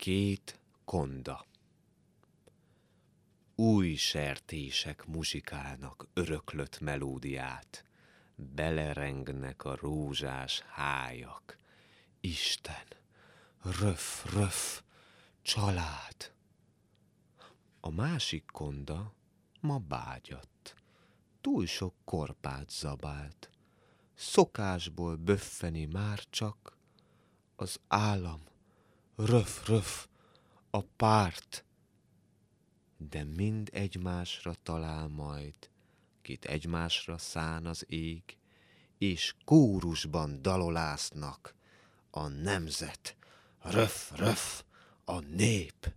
Két konda Új sertések muzsikálnak öröklött melódiát, belerengnek a rózsás hájak. Isten, röf, röf, család. A másik konda ma bágyat, túl sok korpát zabált. Szokásból böffeni már csak az állam, röf, röf, a párt, de mind egymásra talál majd, kit egymásra szán az ég, és kórusban dalolásznak a nemzet, röf, röf, a nép.